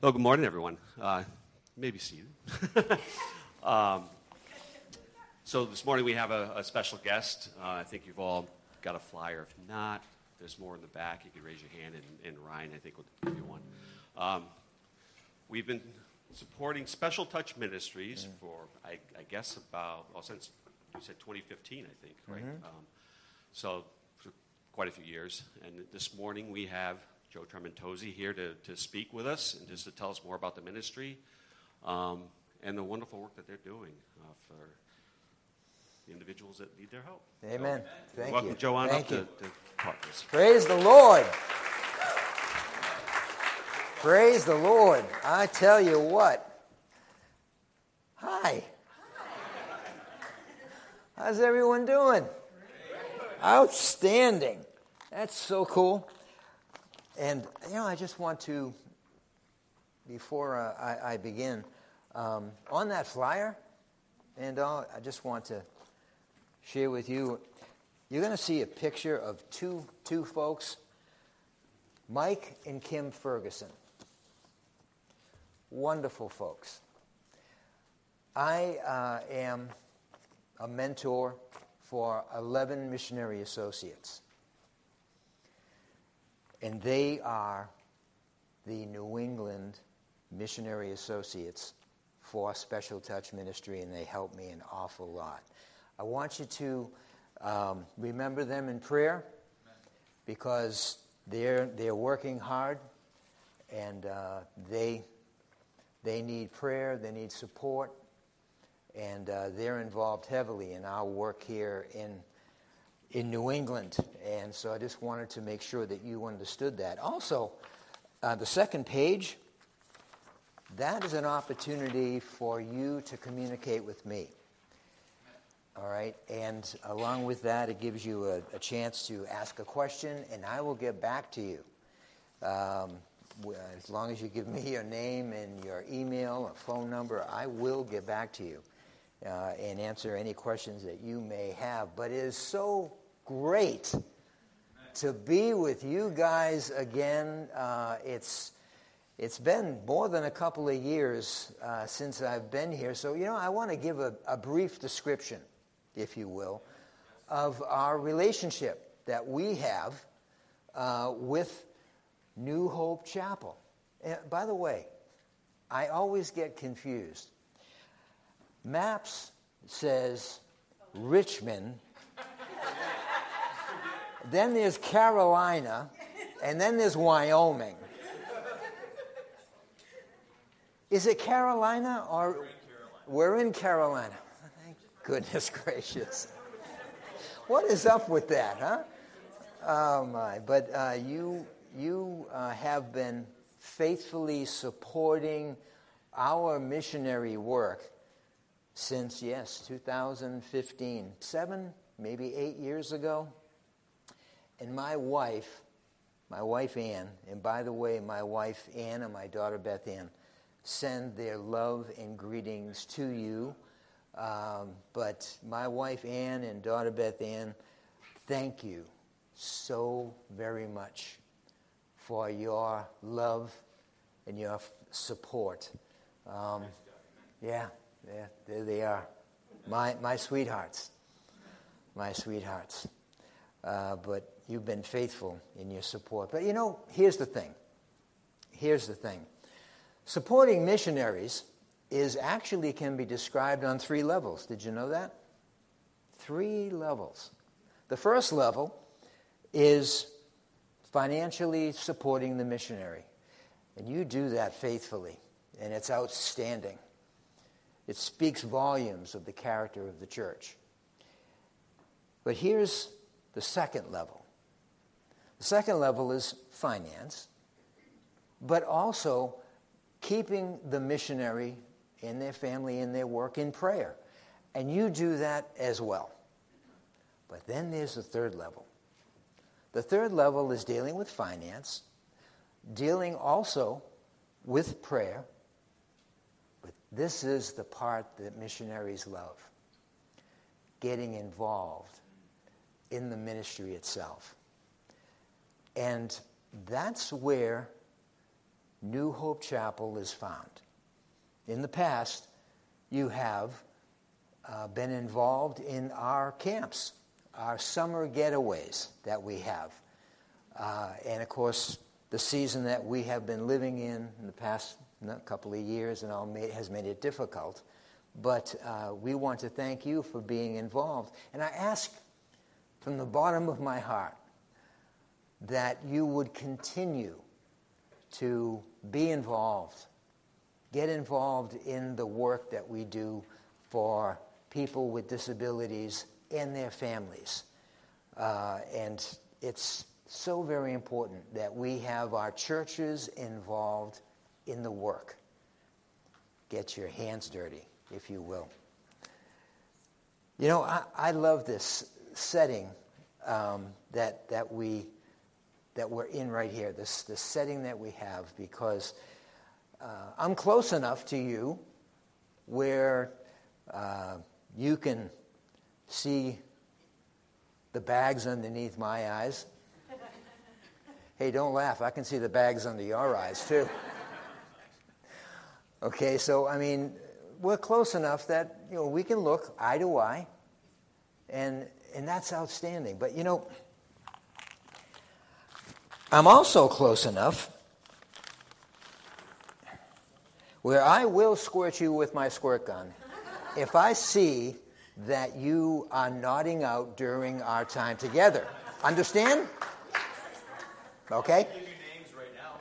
Well, good morning, everyone. Uh, maybe seated. um, so this morning we have a, a special guest. Uh, I think you've all got a flyer. If not, there's more in the back. You can raise your hand, and, and Ryan, I think, will give you one. Um, we've been supporting Special Touch Ministries mm-hmm. for, I, I, guess, about, well, since you said 2015, I think, right? Mm-hmm. Um, so for quite a few years. And this morning we have Joe Trementozzi here to, to speak with us and just to tell us more about the ministry um, and the wonderful work that they're doing uh, for the individuals that need their help. Amen. So, Thank welcome you. Joe on Thank up you. to, to talk to us. Praise the Lord. Praise the Lord. I tell you what. Hi. How's everyone doing? Outstanding. That's so cool. And, you know, I just want to, before uh, I, I, begin, um, on that flyer, and uh, I just want to share with you, you're going to see a picture of two, two folks, Mike and Kim Ferguson. Wonderful folks. I uh, am a mentor for 11 missionary associates. And they are the New England Missionary Associates for Special Touch Ministry, and they help me an awful lot. I want you to um, remember them in prayer because they're, they're working hard and uh, they, they need prayer, they need support, and uh, they're involved heavily in our work here in, in New England. And so I just wanted to make sure that you understood that. Also, uh, the second page, that is an opportunity for you to communicate with me. All right, and along with that, it gives you a, a chance to ask a question, and I will get back to you. Um, as long as you give me your name and your email or phone number, I will get back to you uh, and answer any questions that you may have. But it is so great to be with you guys again. Uh, it's it's been more than a couple of years uh, since I've been here, so you know I want to give a, a brief description, if you will, of our relationship that we have uh, with New Hope Chapel. And by the way, I always get confused Maps says Richmond. then there's Carolina, and then there's Wyoming. Is it Carolina or we're in Carolina? Thank goodness gracious. What is up with that, huh? Oh my! But uh, you you uh, have been faithfully supporting our missionary work since, yes, 2015, seven, maybe eight years ago. And my wife, my wife Ann, and by the way, my wife Ann and my daughter Beth Ann send their love and greetings to you. Um, but my wife Ann and daughter Beth Ann, thank you so very much for your love and your support. Um, yeah, yeah, there they are. My, my sweethearts. My sweethearts. Uh, but you've been faithful in your support. But you know, here's the thing. Here's the thing. Supporting missionaries is actually can be described on three levels. Did you know that? Three levels. The first level is financially supporting the missionary. And you do that faithfully, and it's outstanding. It speaks volumes of the character of the church. But here's the second level the second level is finance, but also keeping the missionary and their family in their work in prayer. And you do that as well. But then there's the third level. The third level is dealing with finance, dealing also with prayer, But this is the part that missionaries love getting involved in the ministry itself. And that's where New Hope Chapel is found. In the past, you have uh, been involved in our camps, our summer getaways that we have. Uh, and of course, the season that we have been living in in the past couple of years and all made, has made it difficult. But uh, we want to thank you for being involved. And I ask from the bottom of my heart that you would continue to be involved, get involved in the work that we do for people with disabilities and their families. Uh, and it's so very important that we have our churches involved in the work. Get your hands dirty, if you will. You know, I, I love this setting um, that, that, we, that we're in right here, this, this setting that we have, because uh, I'm close enough to you where uh, you can see the bags underneath my eyes. hey, don't laugh. I can see the bags under your eyes, too. okay, so, I mean, we're close enough that, you know, we can look eye to eye, and, and that's outstanding. But, you know, I'm also close enough where I will squirt you with my squirt gun if I see that you are nodding out during our time together. Understand? Okay?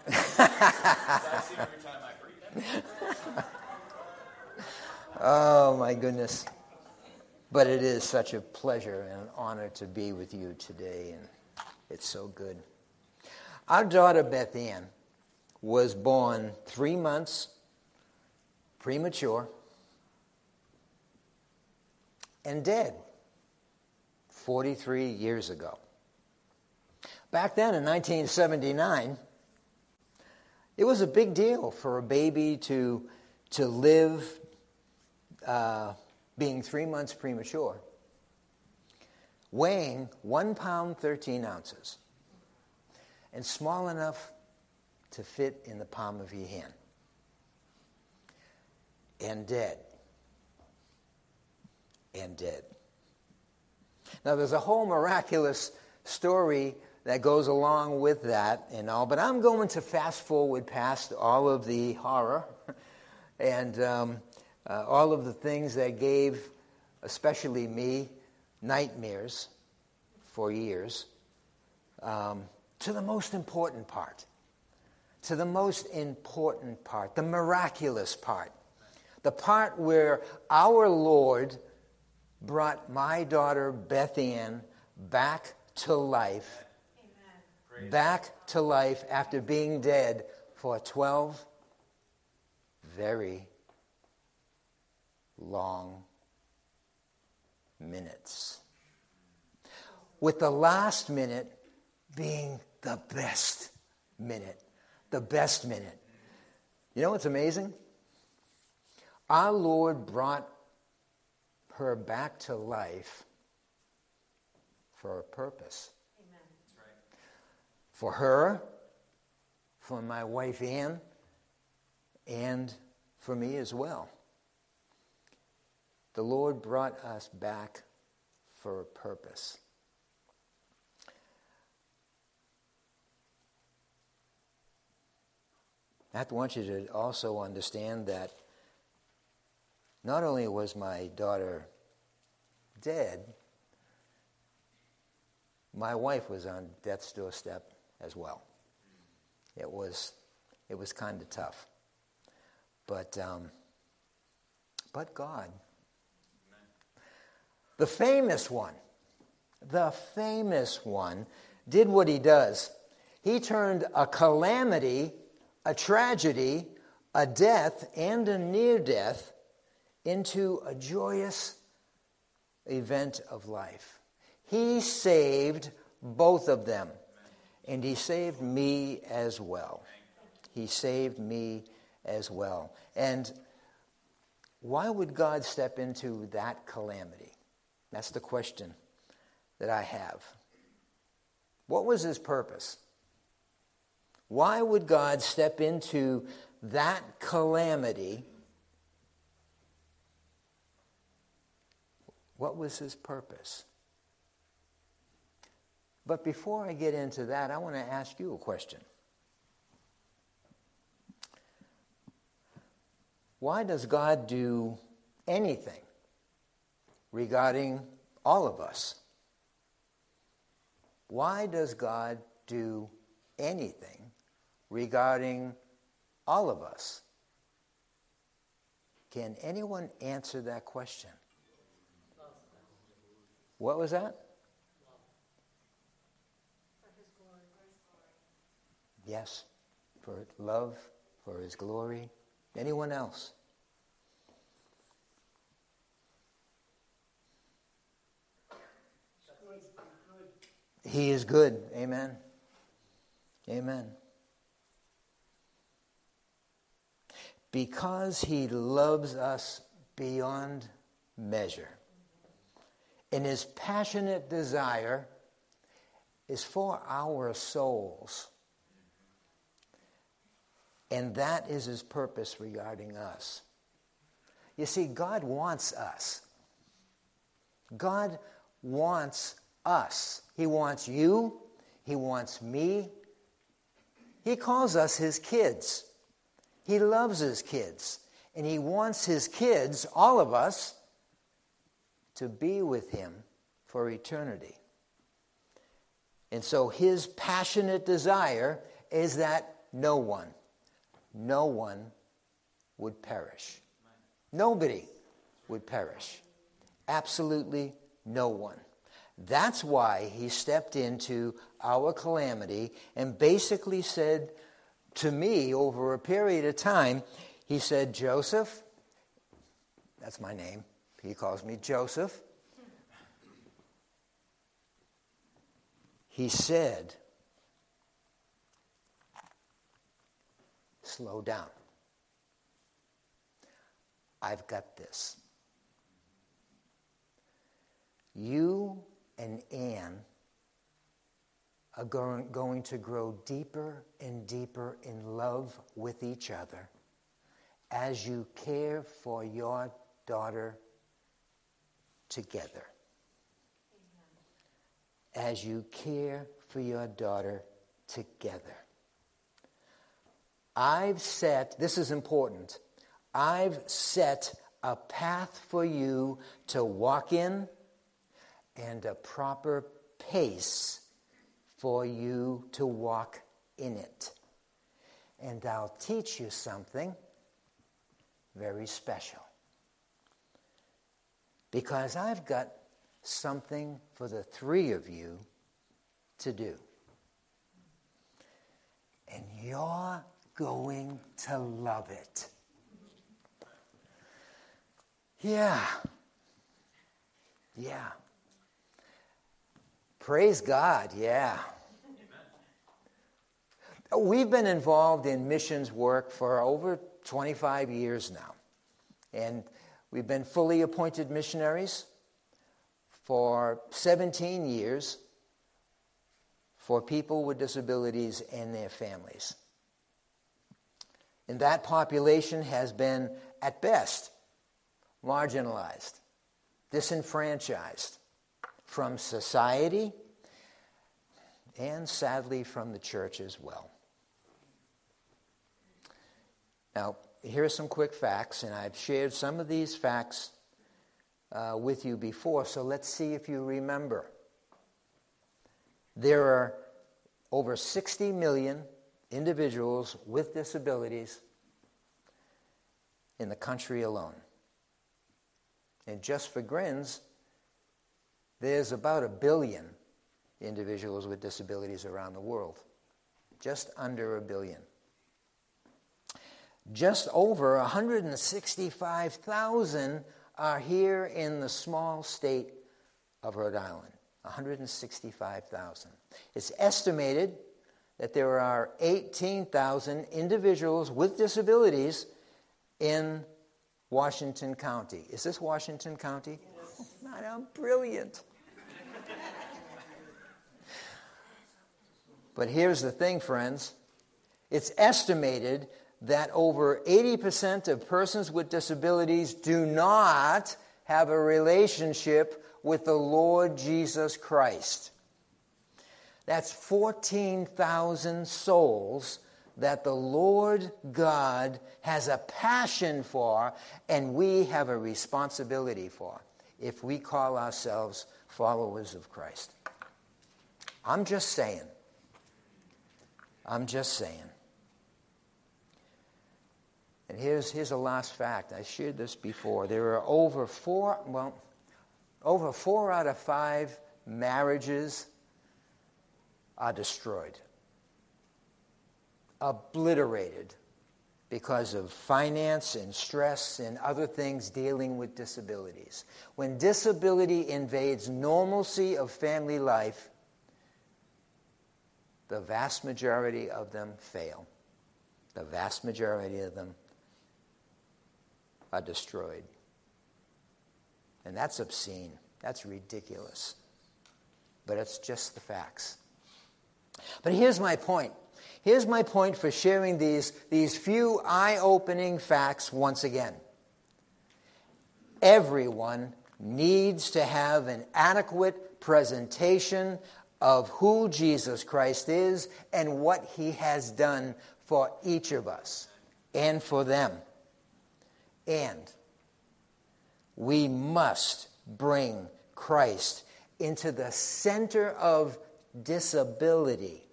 oh my goodness. But it is such a pleasure and an honor to be with you today, and it's so good. Our daughter Beth Ann was born three months premature and dead 43 years ago. Back then in 1979, it was a big deal for a baby to, to live uh, being three months premature, weighing one pound 13 ounces, and small enough to fit in the palm of your hand, and dead. And dead. Now, there's a whole miraculous story that goes along with that and all, but I'm going to fast forward past all of the horror and um, uh, all of the things that gave, especially me, nightmares for years, um, to the most important part. To the most important part, the miraculous part. The part where our Lord brought my daughter Beth Ann back to life. Amen. Back to life after being dead for 12 very long minutes. With the last minute being the best minute. The best minute. You know what's amazing? Our Lord brought her back to life for a purpose. Amen. For her, for my wife Ann, and for me as well. The Lord brought us back for a purpose. I want you to also understand that not only was my daughter dead, my wife was on death's doorstep as well. It was, it was kind of tough. But, um, but God, the famous one, the famous one, did what he does. He turned a calamity, a tragedy, a death, and a near death into a joyous event of life. He saved both of them, and He saved me as well. He saved me as well. And why would God step into that calamity? That's the question that I have. What was His purpose? Why would God step into that calamity? What was his purpose? But before I get into that, I want to ask you a question. Why does God do anything regarding all of us? Why does God do anything regarding all of us? Can anyone answer that question? What was that? Yes, for love, for his glory. Anyone else? He is good. Amen. Amen. Because he loves us beyond measure. And his passionate desire is for our souls. And that is his purpose regarding us. You see, God wants us. God wants us. He wants you. He wants me. He calls us his kids. He loves his kids. And he wants his kids, all of us, to be with him for eternity. And so his passionate desire is that no one, no one would perish. Nobody would perish. Absolutely no one. That's why he stepped into our calamity and basically said to me over a period of time, he said, Joseph, that's my name. He calls me Joseph. He said, slow down. I've got this. You and Ann are going, to grow deeper and deeper in love with each other as you care for your daughter together. As you care for your daughter together. I've set, this is important, I've set a path for you to walk in and a proper pace for you to walk in it. And I'll teach you something very special. Because I've got something for the three of you to do. And you're going to love it. Yeah. Yeah. Praise God, yeah. Amen. We've been involved in missions work for over 25 years now. And we've been fully appointed missionaries for 17 years for people with disabilities and their families. And that population has been, at best, marginalized, disenfranchised from society and sadly from the church as well. Now, here are some quick facts, and I've shared some of these facts uh, with you before, so let's see if you remember. There are over 60 million individuals with disabilities in the country alone. And just for grins, there's about a billion individuals with disabilities around the world, just under a billion. Just over 165,000 are here in the small state of Rhode Island. 165,000. It's estimated that there are 18,000 individuals with disabilities in Washington County. Is this Washington County? Oh, I'm um, brilliant. But here's the thing, friends It's estimated that over 80% of persons with disabilities do not have a relationship with the Lord Jesus Christ. That's 14,000 souls that the Lord God has a passion for and we have a responsibility for if we call ourselves followers of Christ. I'm just saying. I'm just saying. And here's, here's a last fact. I shared this before. There are over four, well, over four out of five marriages are destroyed, obliterated because of finance and stress and other things dealing with disabilities. When disability invades normalcy of family life, the vast majority of them fail. The vast majority of them are destroyed. And that's obscene. That's ridiculous. But it's just the facts. But here's my point. Here's my point for sharing these, these few eye opening facts once again. Everyone needs to have an adequate presentation of who Jesus Christ is and what he has done for each of us and for them. And we must bring Christ into the center of disability,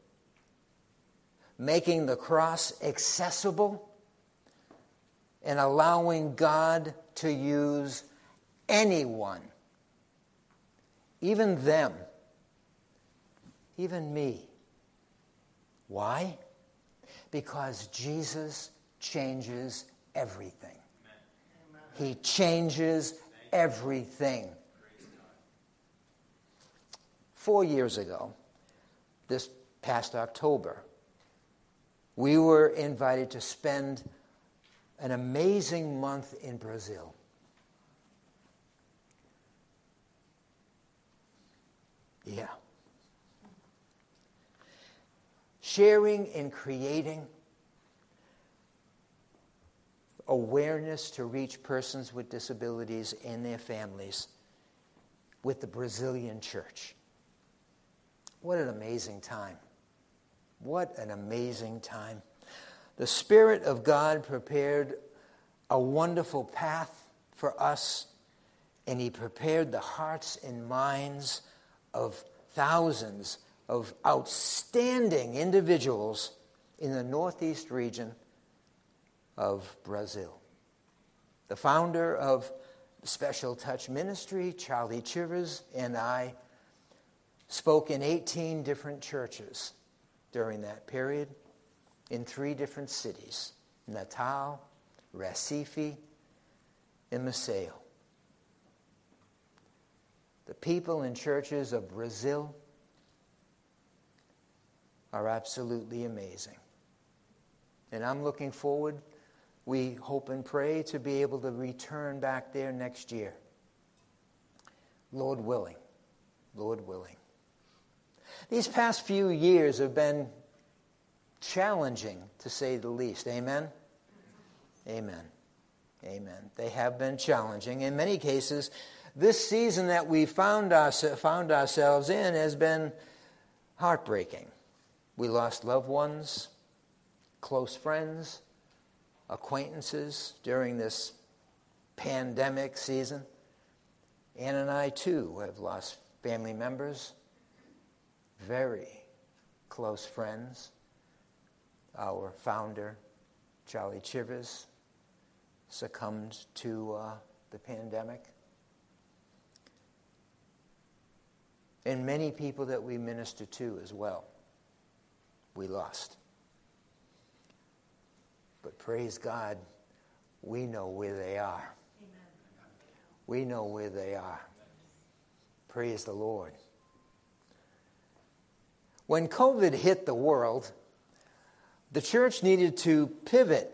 making the cross accessible and allowing God to use anyone, even them, even me. Why? Because Jesus changes everything. He changes everything. Four years ago, this past October, we were invited to spend an amazing month in Brazil. Yeah. Sharing and creating awareness to reach persons with disabilities and their families with the Brazilian church. What an amazing time. What an amazing time. The Spirit of God prepared a wonderful path for us, and He prepared the hearts and minds of thousands of outstanding individuals in the Northeast region of Brazil. The founder of Special Touch Ministry, Charlie Chivers, and I spoke in 18 different churches during that period in three different cities Natal, Recife, and Maceió. The people and churches of Brazil are absolutely amazing. And I'm looking forward we hope and pray to be able to return back there next year. Lord willing. Lord willing. These past few years have been challenging, to say the least. Amen? Amen. Amen. They have been challenging. In many cases, this season that we found, our, found ourselves in has been heartbreaking. We lost loved ones, close friends, acquaintances during this pandemic season. Ann and I, too, have lost family members, very close friends. Our founder, Charlie Chivers, succumbed to uh, the pandemic. And many people that we minister to as well, we lost. But praise God, we know where they are. Amen. We know where they are. Praise the Lord. When COVID hit the world, the church needed to pivot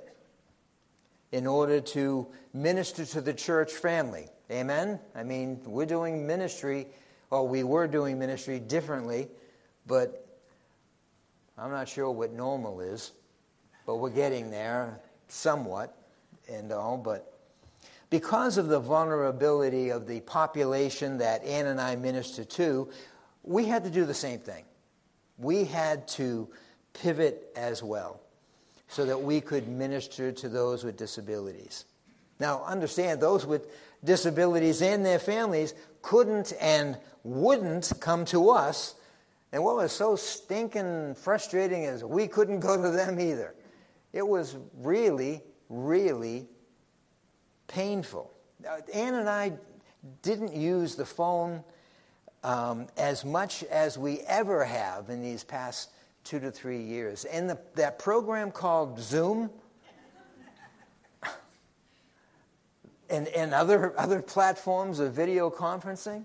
in order to minister to the church family. Amen? I mean, we're doing ministry, or we were doing ministry differently, but I'm not sure what normal is. but we're getting there somewhat and all. But because of the vulnerability of the population that Ann and I minister to, we had to do the same thing. We had to pivot as well so that we could minister to those with disabilities. Now, understand, those with disabilities and their families couldn't and wouldn't come to us. And what was so stinking frustrating is we couldn't go to them either. It was really, really painful. Uh, Ann and I didn't use the phone um, as much as we ever have in these past two to three years. And the, that program called Zoom and, and other, other platforms of video conferencing,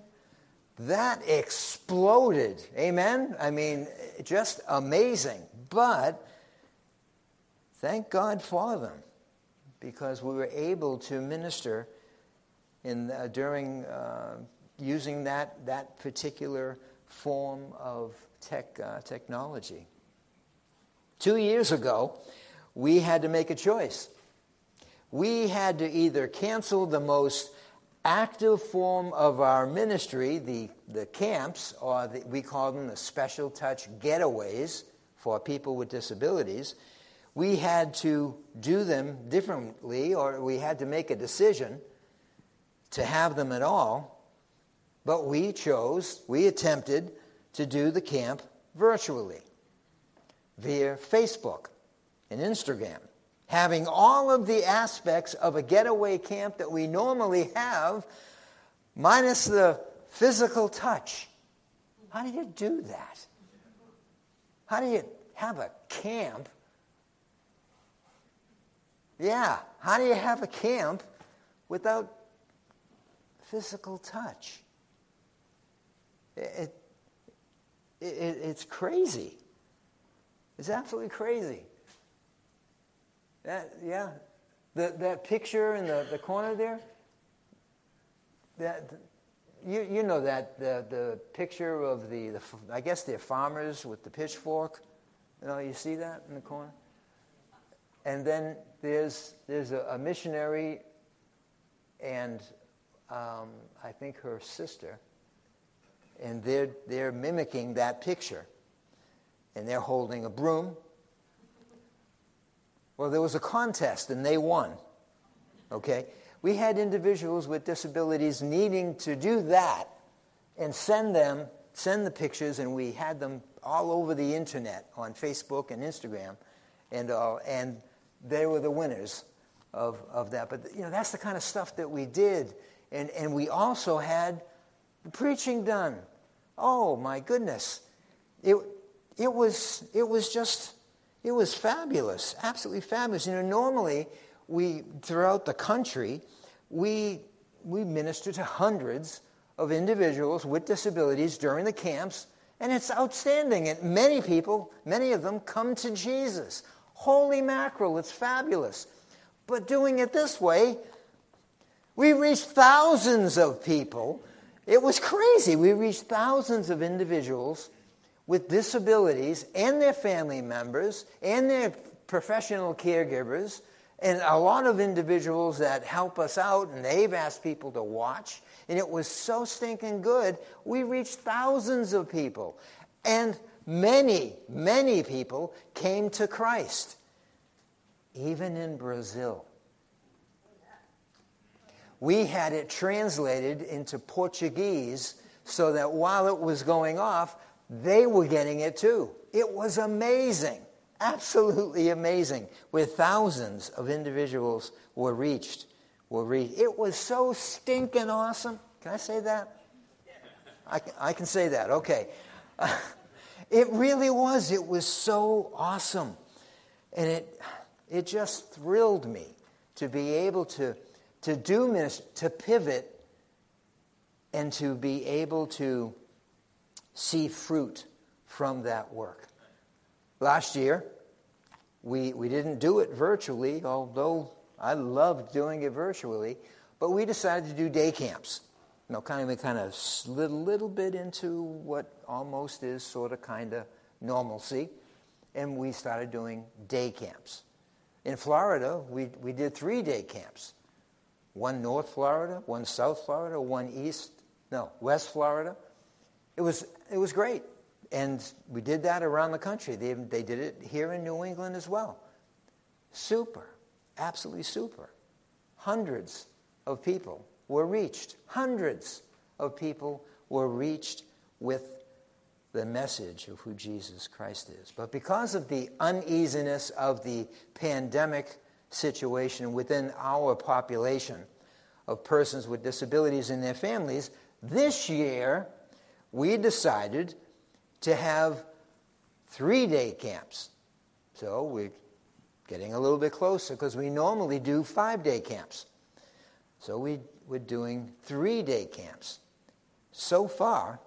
that exploded. Amen? I mean, just amazing. But thank God for them because we were able to minister in, uh, during uh, using that, that particular form of tech, uh, technology. Two years ago, we had to make a choice. We had to either cancel the most active form of our ministry, the, the camps, or the, we call them the special touch getaways for people with disabilities. We had to do them differently, or we had to make a decision to have them at all. But we chose, we attempted to do the camp virtually via Facebook and Instagram, having all of the aspects of a getaway camp that we normally have, minus the physical touch. How do you do that? How do you have a camp? Yeah, how do you have a camp without physical touch? It, it, it, it's crazy. It's absolutely crazy. That, yeah, the, that picture in the, the corner there, that, you, you know that, the, the picture of the, the, I guess they're farmers with the pitchfork. You know, you see that in the corner? And then there's, there's a, a missionary and um, I think her sister, and they're, they're mimicking that picture and they're holding a broom. Well, there was a contest and they won. Okay? We had individuals with disabilities needing to do that and send them, send the pictures, and we had them all over the internet on Facebook and Instagram, and, all, and they were the winners of, of that. But, you know, that's the kind of stuff that we did. And, and we also had preaching done. Oh, my goodness. It, it was, it was just, it was fabulous, absolutely fabulous. You know, normally we, throughout the country, we, we minister to hundreds of individuals with disabilities during the camps, and it's outstanding. And many people, many of them come to Jesus. Holy mackerel, it's fabulous. But doing it this way, we reach thousands of people. It was crazy. We reached thousands of individuals with disabilities and their family members and their professional caregivers and a lot of individuals that help us out and they've asked people to watch. And it was so stinking good. We reached thousands of people. And many many people came to christ even in brazil we had it translated into portuguese so that while it was going off they were getting it too. It was amazing, absolutely amazing, where thousands of individuals were reached. Were reached. It was so stinking awesome. Can I say that? I can, I can say that, okay. it really was. It was so awesome. And it, it just thrilled me to be able to, to do this, to pivot, and to be able to see fruit from that work. Last year, we, we didn't do it virtually, although I loved doing it virtually, but we decided to do day camps. You know, kind of we kind of slid a little bit into what almost is sort of kind of normalcy, and we started doing day camps. In Florida, we, we did three day camps one North Florida, one South Florida, one East, no, West Florida. It was, it was great. And we did that around the country. They, they did it here in New England as well. Super, absolutely super. Hundreds of people were reached. Hundreds of people were reached with the message of who Jesus Christ is. But because of the uneasiness of the pandemic situation within our population of persons with disabilities and their families, this year we decided to have three day camps. So we're getting a little bit closer because we normally do five day camps. So we, we're doing three day camps. So far,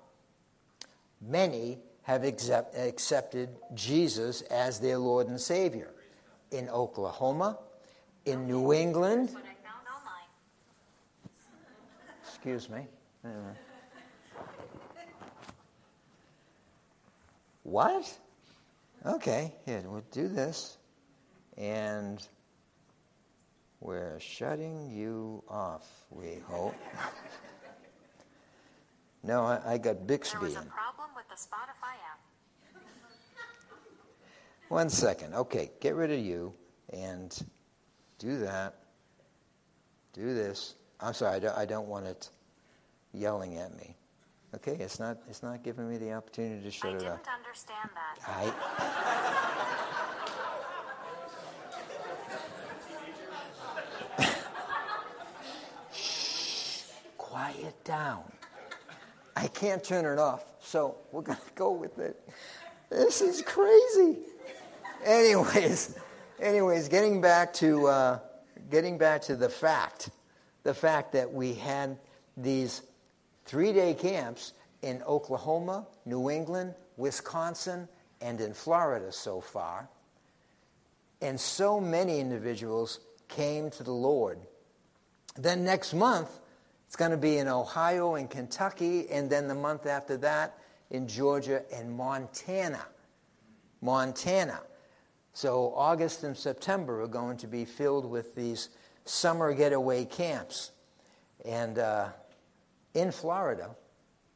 many have accept, accepted Jesus as their Lord and Savior. In Oklahoma, in New England. Excuse me. Uh, what? Okay, here, we'll do this. And we're shutting you off, we hope. no, I, I got Bixby. There was a problem with the Spotify app. One second. Okay, get rid of you and do that. Do this. I'm sorry, I don't, I don't want it yelling at me. Okay, it's not, it's not giving me the opportunity to shut I it off. I didn't understand that. I. Shh, quiet down. I can't turn it off, so we're going to go with it. This is crazy. Anyways, anyways, getting back to uh, getting back to the fact, the fact that we had these three day camps in Oklahoma, New England, Wisconsin, and in Florida so far. And so many individuals came to the Lord. Then next month, it's going to be in Ohio and Kentucky, and then the month after that in Georgia and Montana. Montana. So August and September are going to be filled with these summer getaway camps. And uh, in Florida.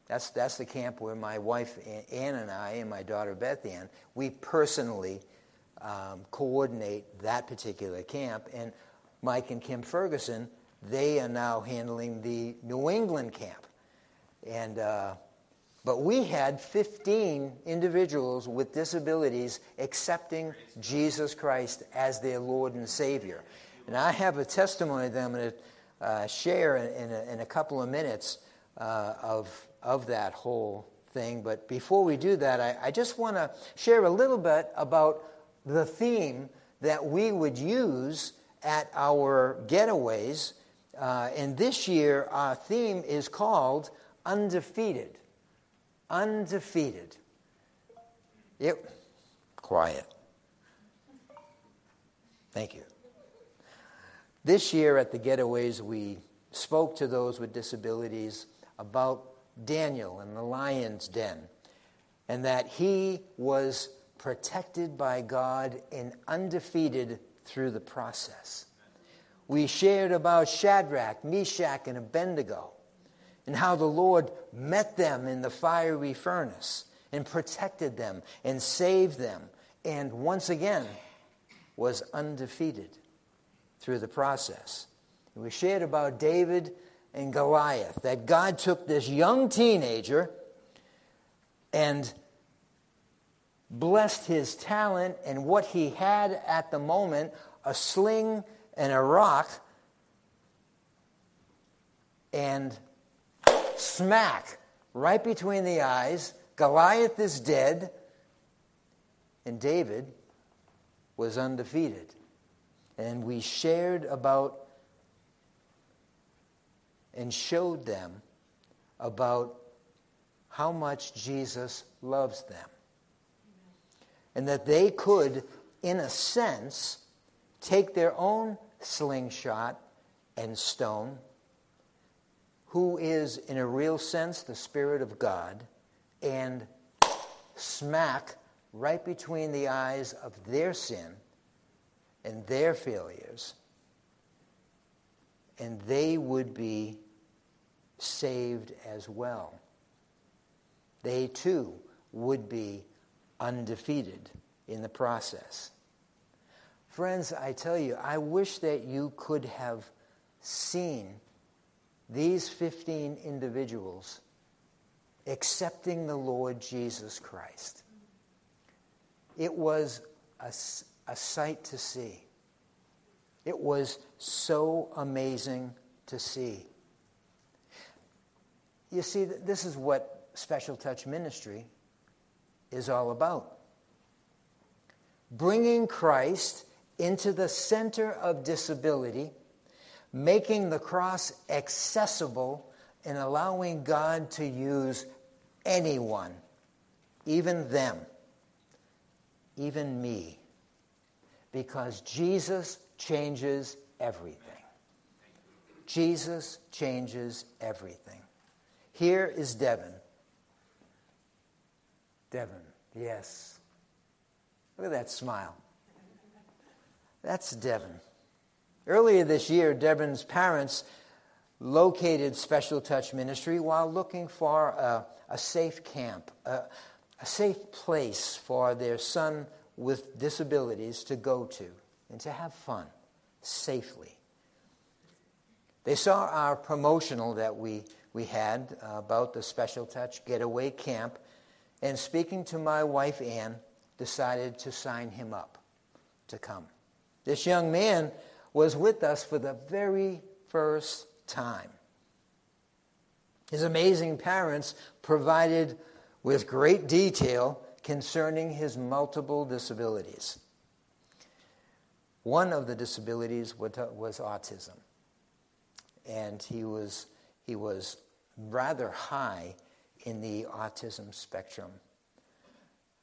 That's, that's the camp where my wife Ann and I and my daughter Beth Ann, we personally um, coordinate that particular camp. And Mike and Kim Ferguson, they are now handling the New England camp. And, uh, but we had 15 individuals with disabilities accepting Jesus Christ as their Lord and Savior. And I have a testimony that I'm going to uh, share in, in, a, in, a, couple of minutes uh, of, of that whole thing. But before we do that, I, I just want to share a little bit about the theme that we would use at our getaways. Uh, and this year, our theme is called Undefeated. Undefeated. Yep. Quiet. Thank you. This year at the getaways, we spoke to those with disabilities about Daniel and the lion's den and that he was protected by God and undefeated through the process. We shared about Shadrach, Meshach, and Abednego and how the Lord met them in the fiery furnace and protected them and saved them and once again was undefeated through the process. We shared about David and Goliath, that God took this young teenager and blessed his talent and what he had at the moment a sling and a rock and smack right between the eyes. Goliath is dead, and David was undefeated and we shared about and showed them about how much Jesus loves them. And that they could, in a sense, take their own slingshot and stone, who is, in a real sense, the Spirit of God, and smack right between the eyes of their sin and their failures, and they would be saved as well. They too would be undefeated in the process. Friends, I tell you, I wish that you could have seen these 15 individuals accepting the Lord Jesus Christ. It was a, a sight to see. It was so amazing to see. You see, this is what Special Touch Ministry is all about bringing Christ into the center of disability, making the cross accessible, and allowing God to use anyone, even them, even me, because Jesus changes everything. Jesus changes everything. Here is Devin. Devin, yes. Look at that smile. That's Devin. Earlier this year, Devin's parents located Special Touch Ministry while looking for a, a safe camp, a, a safe place for their son with disabilities to go to and to have fun safely. They saw our promotional that we, we had about the Special Touch Getaway Camp, and speaking to my wife, Ann, decided to sign him up to come. This young man was with us for the very first time. His amazing parents provided with great detail concerning his multiple disabilities. One of the disabilities was autism, and he was, he was rather high in the autism spectrum.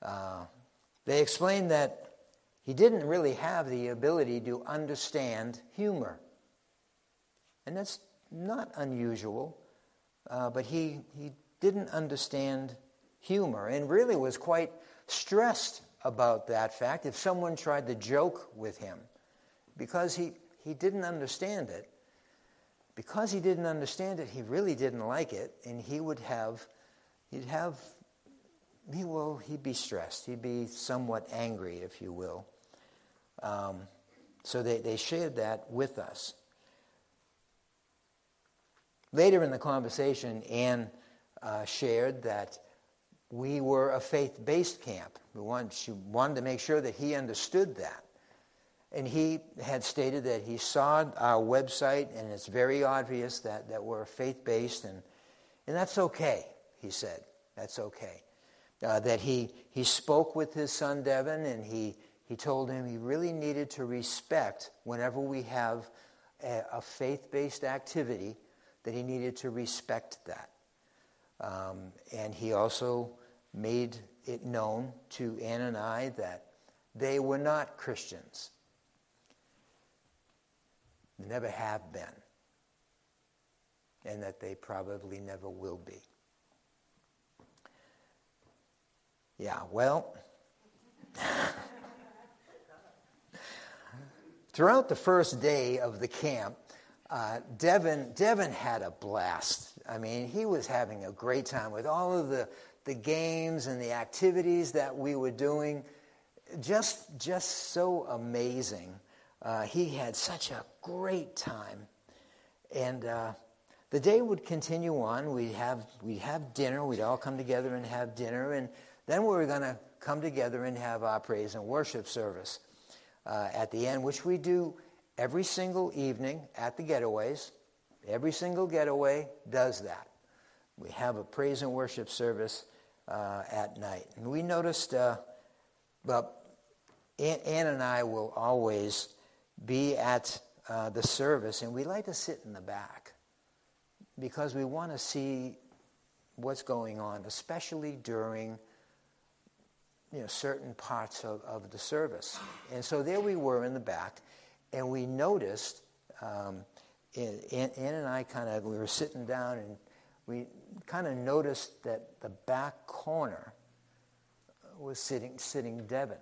Uh, they explained that he didn't really have the ability to understand humor. And that's not unusual, uh, but he, he didn't understand humor and really was quite stressed about that fact if someone tried to joke with him because he, he didn't understand it. Because he didn't understand it, he really didn't like it, and he would have, he'd have, he will, he'd be stressed. He'd be somewhat angry, if you will. Um, so they, they shared that with us. Later in the conversation, Ann uh, shared that we were a faith based camp. We wanted, she wanted to make sure that he understood that. And he had stated that he saw our website, and it's very obvious that, that we're faith based, and, and that's okay, he said. That's okay. Uh, that he, he spoke with his son Devin, and he, he told him he really needed to respect whenever we have a, a faith based activity, that he needed to respect that. Um, and he also made it known to Ann and I that they were not Christians. Never have been. And that they probably never will be. Yeah, well. Throughout the first day of the camp, uh, Devin, Devin had a blast. I mean, he was having a great time with all of the, the games and the activities that we were doing. Just, just so amazing. Uh, he had such a great time. And uh, the day would continue on. We'd have, we'd have dinner. We'd all come together and have dinner. And then we were going to come together and have our praise and worship service uh, at the end, which we do every single evening at the getaways. Every single getaway does that. We have a praise and worship service uh, at night. And we noticed, uh, well, Ann and I will always be at uh, the service, and we like to sit in the back because we want to see what's going on, especially during you know, certain parts of, of the service. And so there we were in the back, and we noticed, um, Ann, and I kind of, we were sitting down, and we kind of noticed that the back corner was sitting, sitting Devin.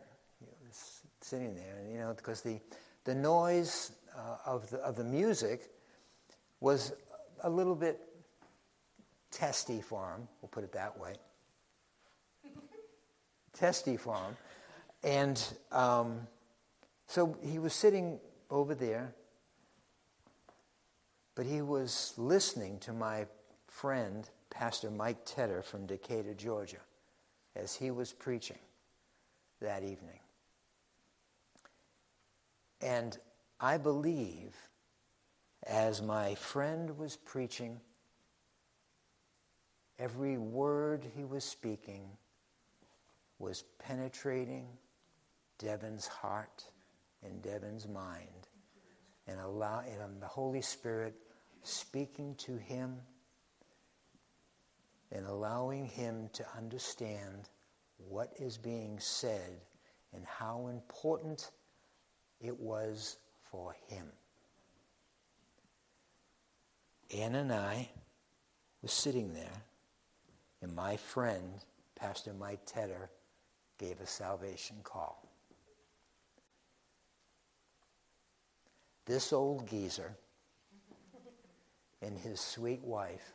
Sitting there, and, you know, because the, the noise uh, of, the, of the music was a little bit testy for him, we'll put it that way. Testy for him. And um, so he was sitting over there, but he was listening to my friend, Pastor Mike Tedder from Decatur, Georgia, as he was preaching that evening. And I believe, as my friend was preaching, every word he was speaking was penetrating Devin's heart and Devin's mind and allow and um, the Holy Spirit speaking to him and allowing him to understand what is being said and how important it was for him. Ann and I were sitting there, and my friend, Pastor Mike Tedder, gave a salvation call. This old geezer and his sweet wife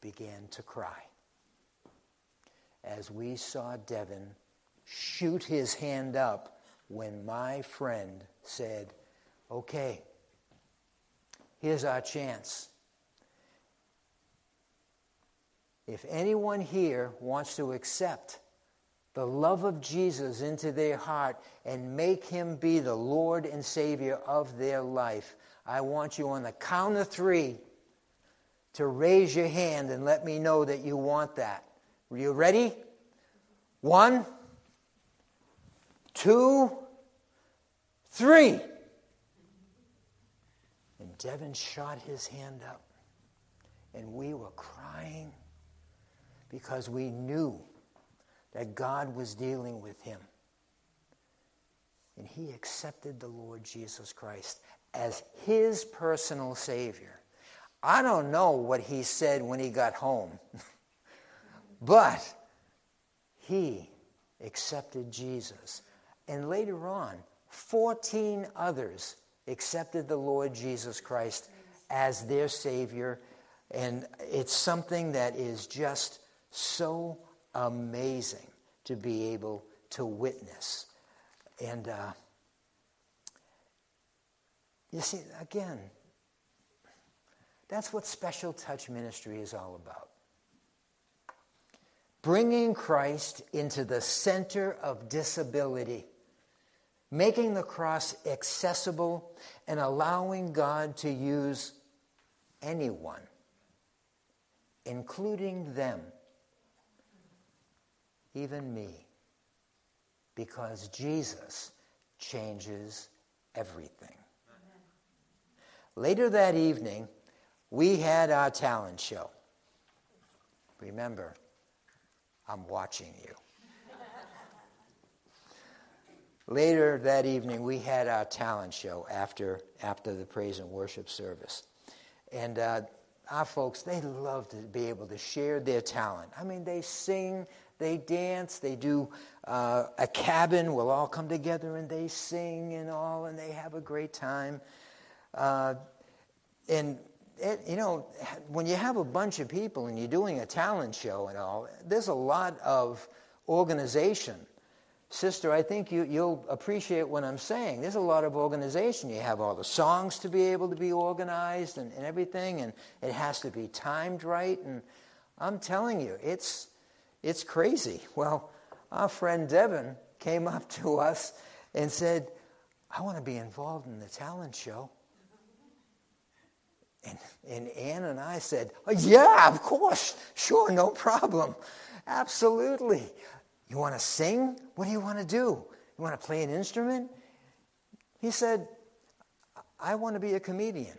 began to cry as we saw Devin shoot his hand up when my friend said, Okay, here's our chance. If anyone here wants to accept the love of Jesus into their heart and make him be the Lord and Savior of their life, I want you on the count of three to raise your hand and let me know that you want that. Are you ready? One, two, three. And Devin shot his hand up, and we were crying because we knew that God was dealing with him. And he accepted the Lord Jesus Christ as his personal Savior. I don't know what he said when he got home, but he accepted Jesus. And later on, 14 others accepted the Lord Jesus Christ as their Savior. And it's something that is just so amazing to be able to witness. And uh, you see, again, that's what special touch ministry is all about. Bringing Christ into the center of disability, making the cross accessible, and allowing God to use anyone, including them even me, because Jesus changes everything. Later that evening, we had our talent show. Remember, I'm watching you. Later that evening, we had our talent show after, after the praise and worship service. And uh, our folks, they love to be able to share their talent. I mean, they sing, they dance, they do uh, a cabin. We'll all come together and they sing and all, and they have a great time. Uh, and it, you know, when you have a bunch of people and you're doing a talent show and all, there's a lot of organization. Sister, I think you, you'll appreciate what I'm saying. There's a lot of organization. You have all the songs to be able to be organized and, and everything, and it has to be timed right. And I'm telling you, it's it's crazy. Well, our friend Devin came up to us and said, I want to be involved in the talent show. And, and Ann and I said, oh, Yeah, of course. Sure, no problem. Absolutely. You want to sing? What do you want to do? You want to play an instrument? He said, I want to be a comedian.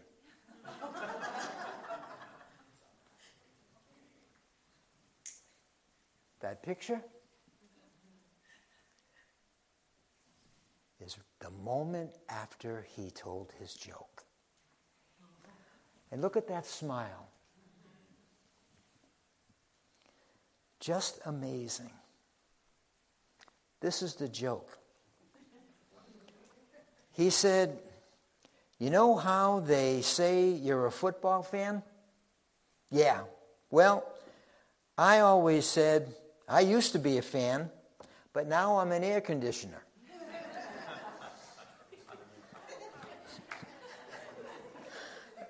That picture is the moment after he told his joke. And look at that smile. Just amazing. This is the joke. he said, You know how they say you're a football fan? Yeah. Well, I always said, I used to be a fan, but now I'm an air conditioner.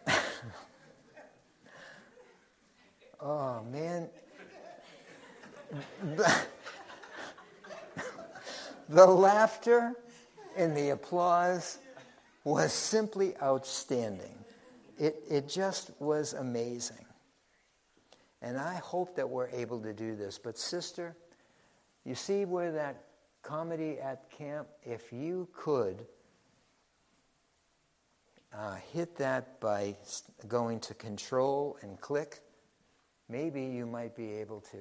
oh, man. The laughter and the applause was simply outstanding. It, it just was amazing. And I hope that we're able to do this. But, sister, you see where that comedy at camp, if you could uh, hit that by going to control and click, maybe you might be able to.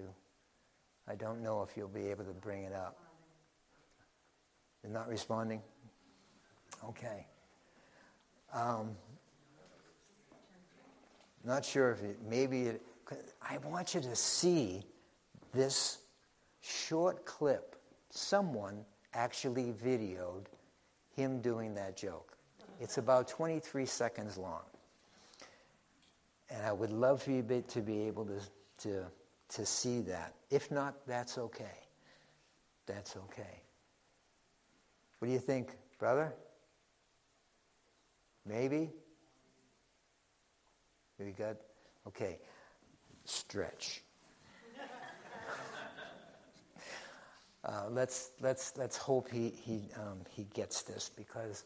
I don't know if you'll be able to bring it up. You're not responding? Okay. Um, not sure if it, maybe it, I want you to see this short clip. Someone actually videoed him doing that joke. It's about 23 seconds long. And I would love for you to be able to, to, to see that. If not, that's okay. That's okay. What do you think, brother? Maybe? We got okay. Stretch. uh, let's let's let's hope he he um, he gets this because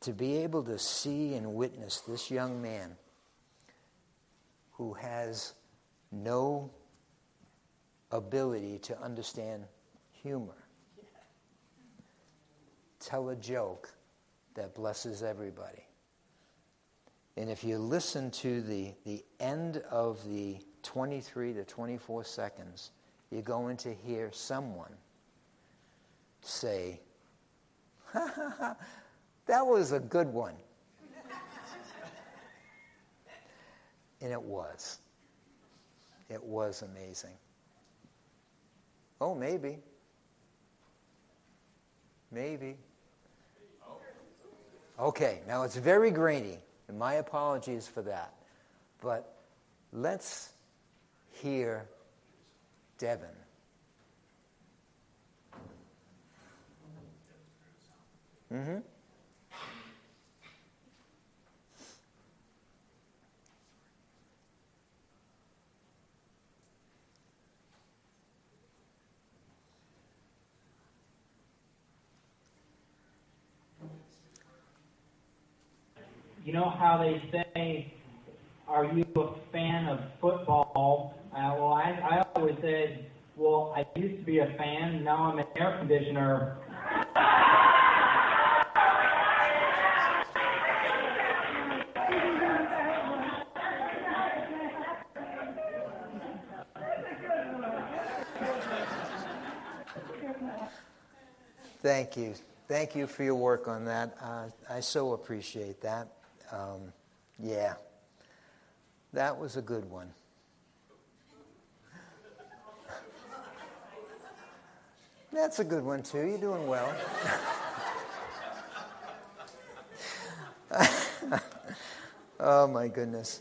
to be able to see and witness this young man who has no ability to understand humor tell a joke that blesses everybody. And if you listen to the, the end of the 23 to 24 seconds, you're going to hear someone say, ha ha ha, that was a good one. and it was. It was amazing. Oh, maybe. Maybe. Okay, now it's very grainy, and my apologies for that. But let's hear Devin. Mm-hmm. you know how they say, are you a fan of football? Uh, well, I, I always said, well, I used to be a fan, now I'm an air conditioner. Thank you. Thank you for your work on that. Uh, I so appreciate that. Um, yeah, that was a good one. That's a good one, too. You're doing well. oh, my goodness.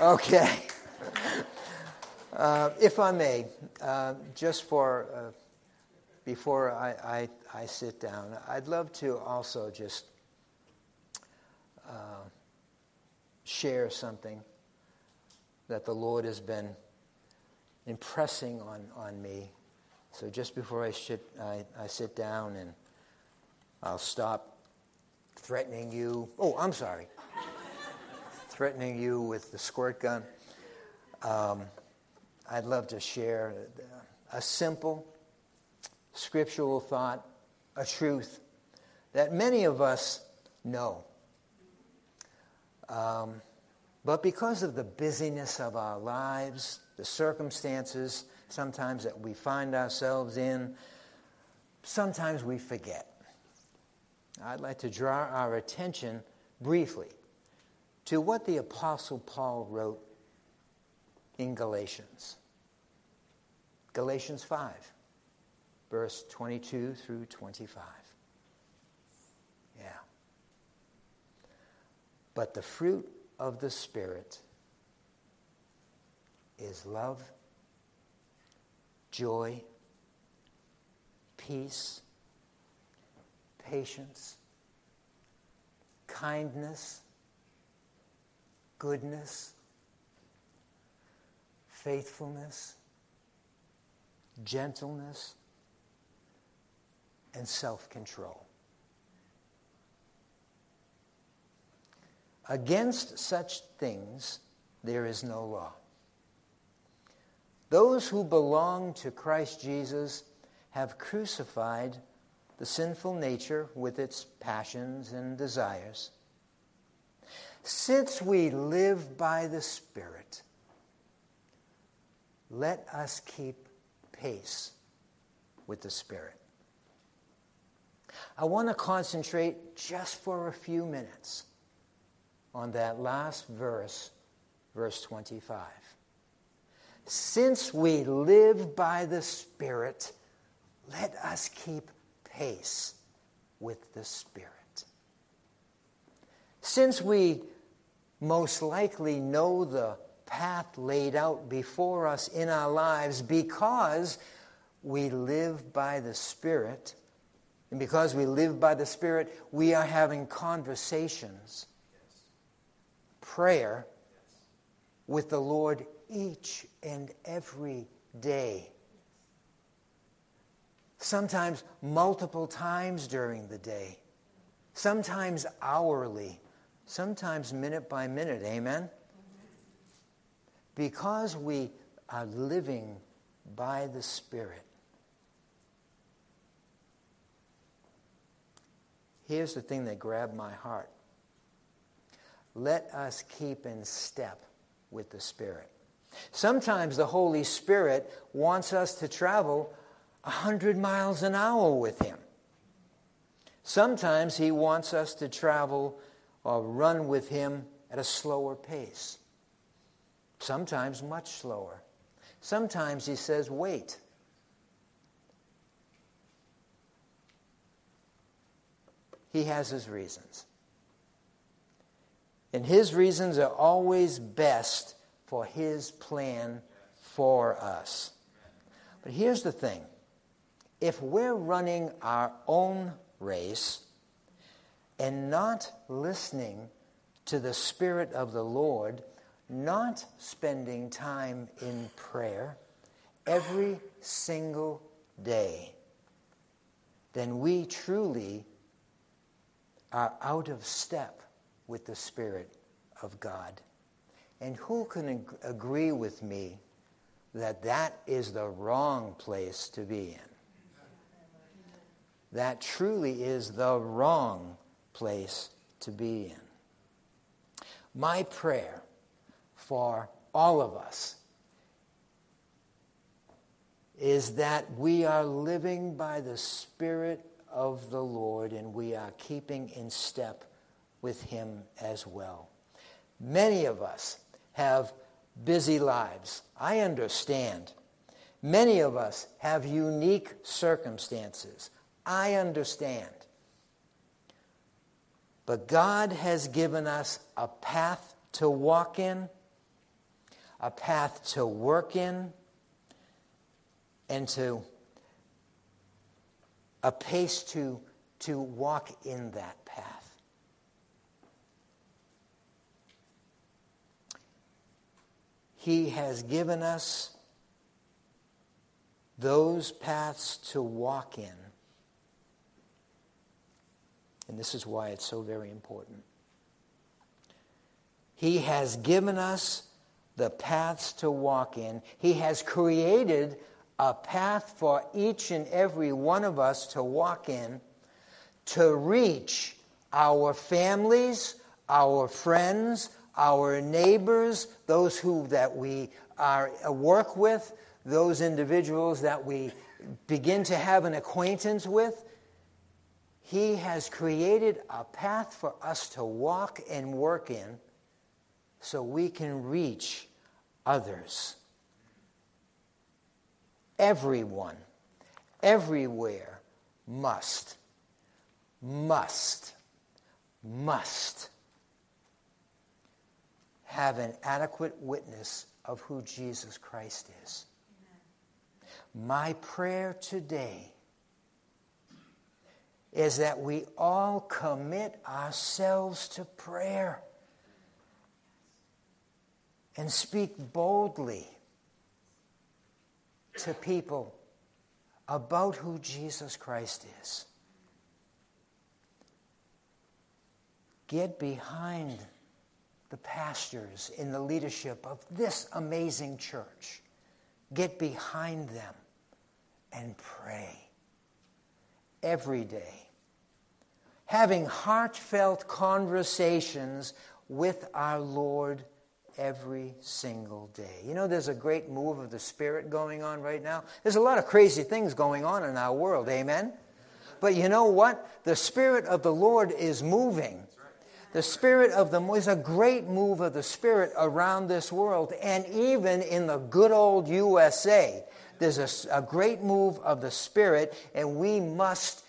Okay. Uh, if I may, uh, just for uh, before I, I, I, sit down, I'd love to also just uh, share something that the Lord has been impressing on, on me. So just before I sit, I, I sit down and I'll stop threatening you. Oh, I'm sorry. threatening you with the squirt gun. Um, I'd love to share a simple scriptural thought, a truth that many of us know. Um, but because of the busyness of our lives, the circumstances sometimes that we find ourselves in, sometimes we forget. I'd like to draw our attention briefly to what the Apostle Paul wrote in Galatians. Galatians 5 verse 22 through 25. Yeah. But the fruit of the Spirit is love, joy, peace, patience, kindness, goodness, faithfulness, gentleness, and self control. Against such things there is no law. Those who belong to Christ Jesus have crucified the sinful nature with its passions and desires. Since we live by the Spirit, let us keep pace with the Spirit. I want to concentrate just for a few minutes on that last verse, verse 25. Since we live by the Spirit, let us keep pace with the Spirit. Since we most likely know the path laid out before us in our lives because we live by the Spirit, and because we live by the Spirit, we are having conversations, prayer with the Lord each and every day. Sometimes multiple times during the day, sometimes hourly, sometimes minute by minute. Amen? Because we are living by the Spirit. Here's the thing that grabbed my heart. Let us keep in step with the Spirit. Sometimes the Holy Spirit wants us to travel 100 miles an hour with Him. Sometimes He wants us to travel or run with Him at a slower pace. Sometimes much slower. Sometimes He says, wait. He has His reasons. And His reasons are always best for His plan for us. But here's the thing if we're running our own race and not listening to the Spirit of the Lord, not spending time in prayer every single day, then we truly are out of step with the Spirit of God. And who can ag- agree with me that that is the wrong place to be in? That truly is the wrong place to be in. My prayer for all of us is that we are living by the Spirit of the Lord and we are keeping in step with Him as well. Many of us have busy lives. I understand. Many of us have unique circumstances. I understand. But God has given us a path to walk in, a path to work in, and to a pace to, to walk in that path. He has given us those paths to walk in. And this is why it's so very important. He has given us the paths to walk in. He has created a path for each and every one of us to walk in to reach our families, our friends, our neighbors, those who that we are uh, work with, those individuals that we begin to have an acquaintance with. He has created a path for us to walk and work in so we can reach others. Everyone, everywhere must, must, must have an adequate witness of who Jesus Christ is. My prayer today is that we all commit ourselves to prayer and speak boldly to people about who Jesus Christ is. Get behind the pastors in the leadership of this amazing church. Get behind them and pray every day. Having heartfelt conversations with our Lord every single day. You know, there's a great move of the Spirit going on right now. There's a lot of crazy things going on in our world, amen? But you know what? The Spirit of the Lord is moving. The Spirit of the is a great move of the Spirit around this world, and even in the good old USA, there's a, a great move of the Spirit, and we must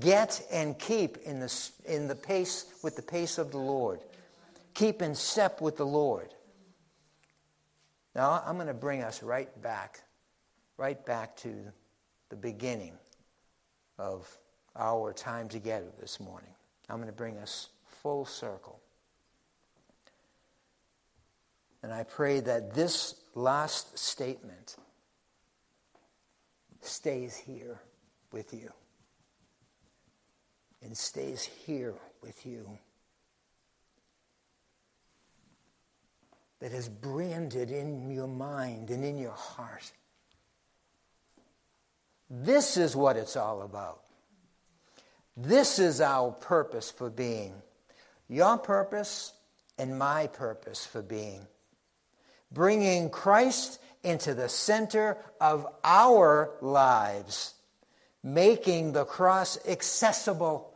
get and keep in the, in the pace with the pace of the Lord. Keep in step with the Lord. Now, I'm going to bring us right back, right back to the beginning of our time together this morning. I'm going to bring us full circle. And I pray that this last statement stays here with you and stays here with you. That is branded in your mind and in your heart. This is what it's all about. This is our purpose for being. Your purpose and my purpose for being. Bringing Christ into the center of our lives, making the cross accessible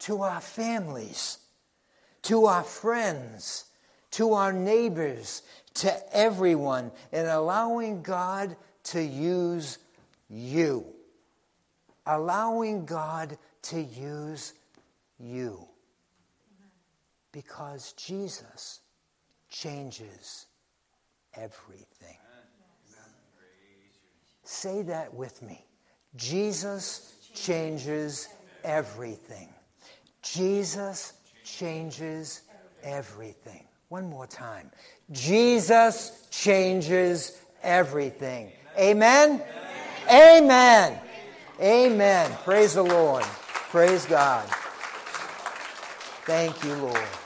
to our families, to our friends, to our neighbors, to everyone, and allowing God to use you. Allowing God to use you. Because Jesus changes everything. Say that with me. Jesus changes everything. Jesus changes everything. One more time. Jesus changes everything. Amen? Amen. Amen. Praise the Lord. Praise God. Thank you, Lord.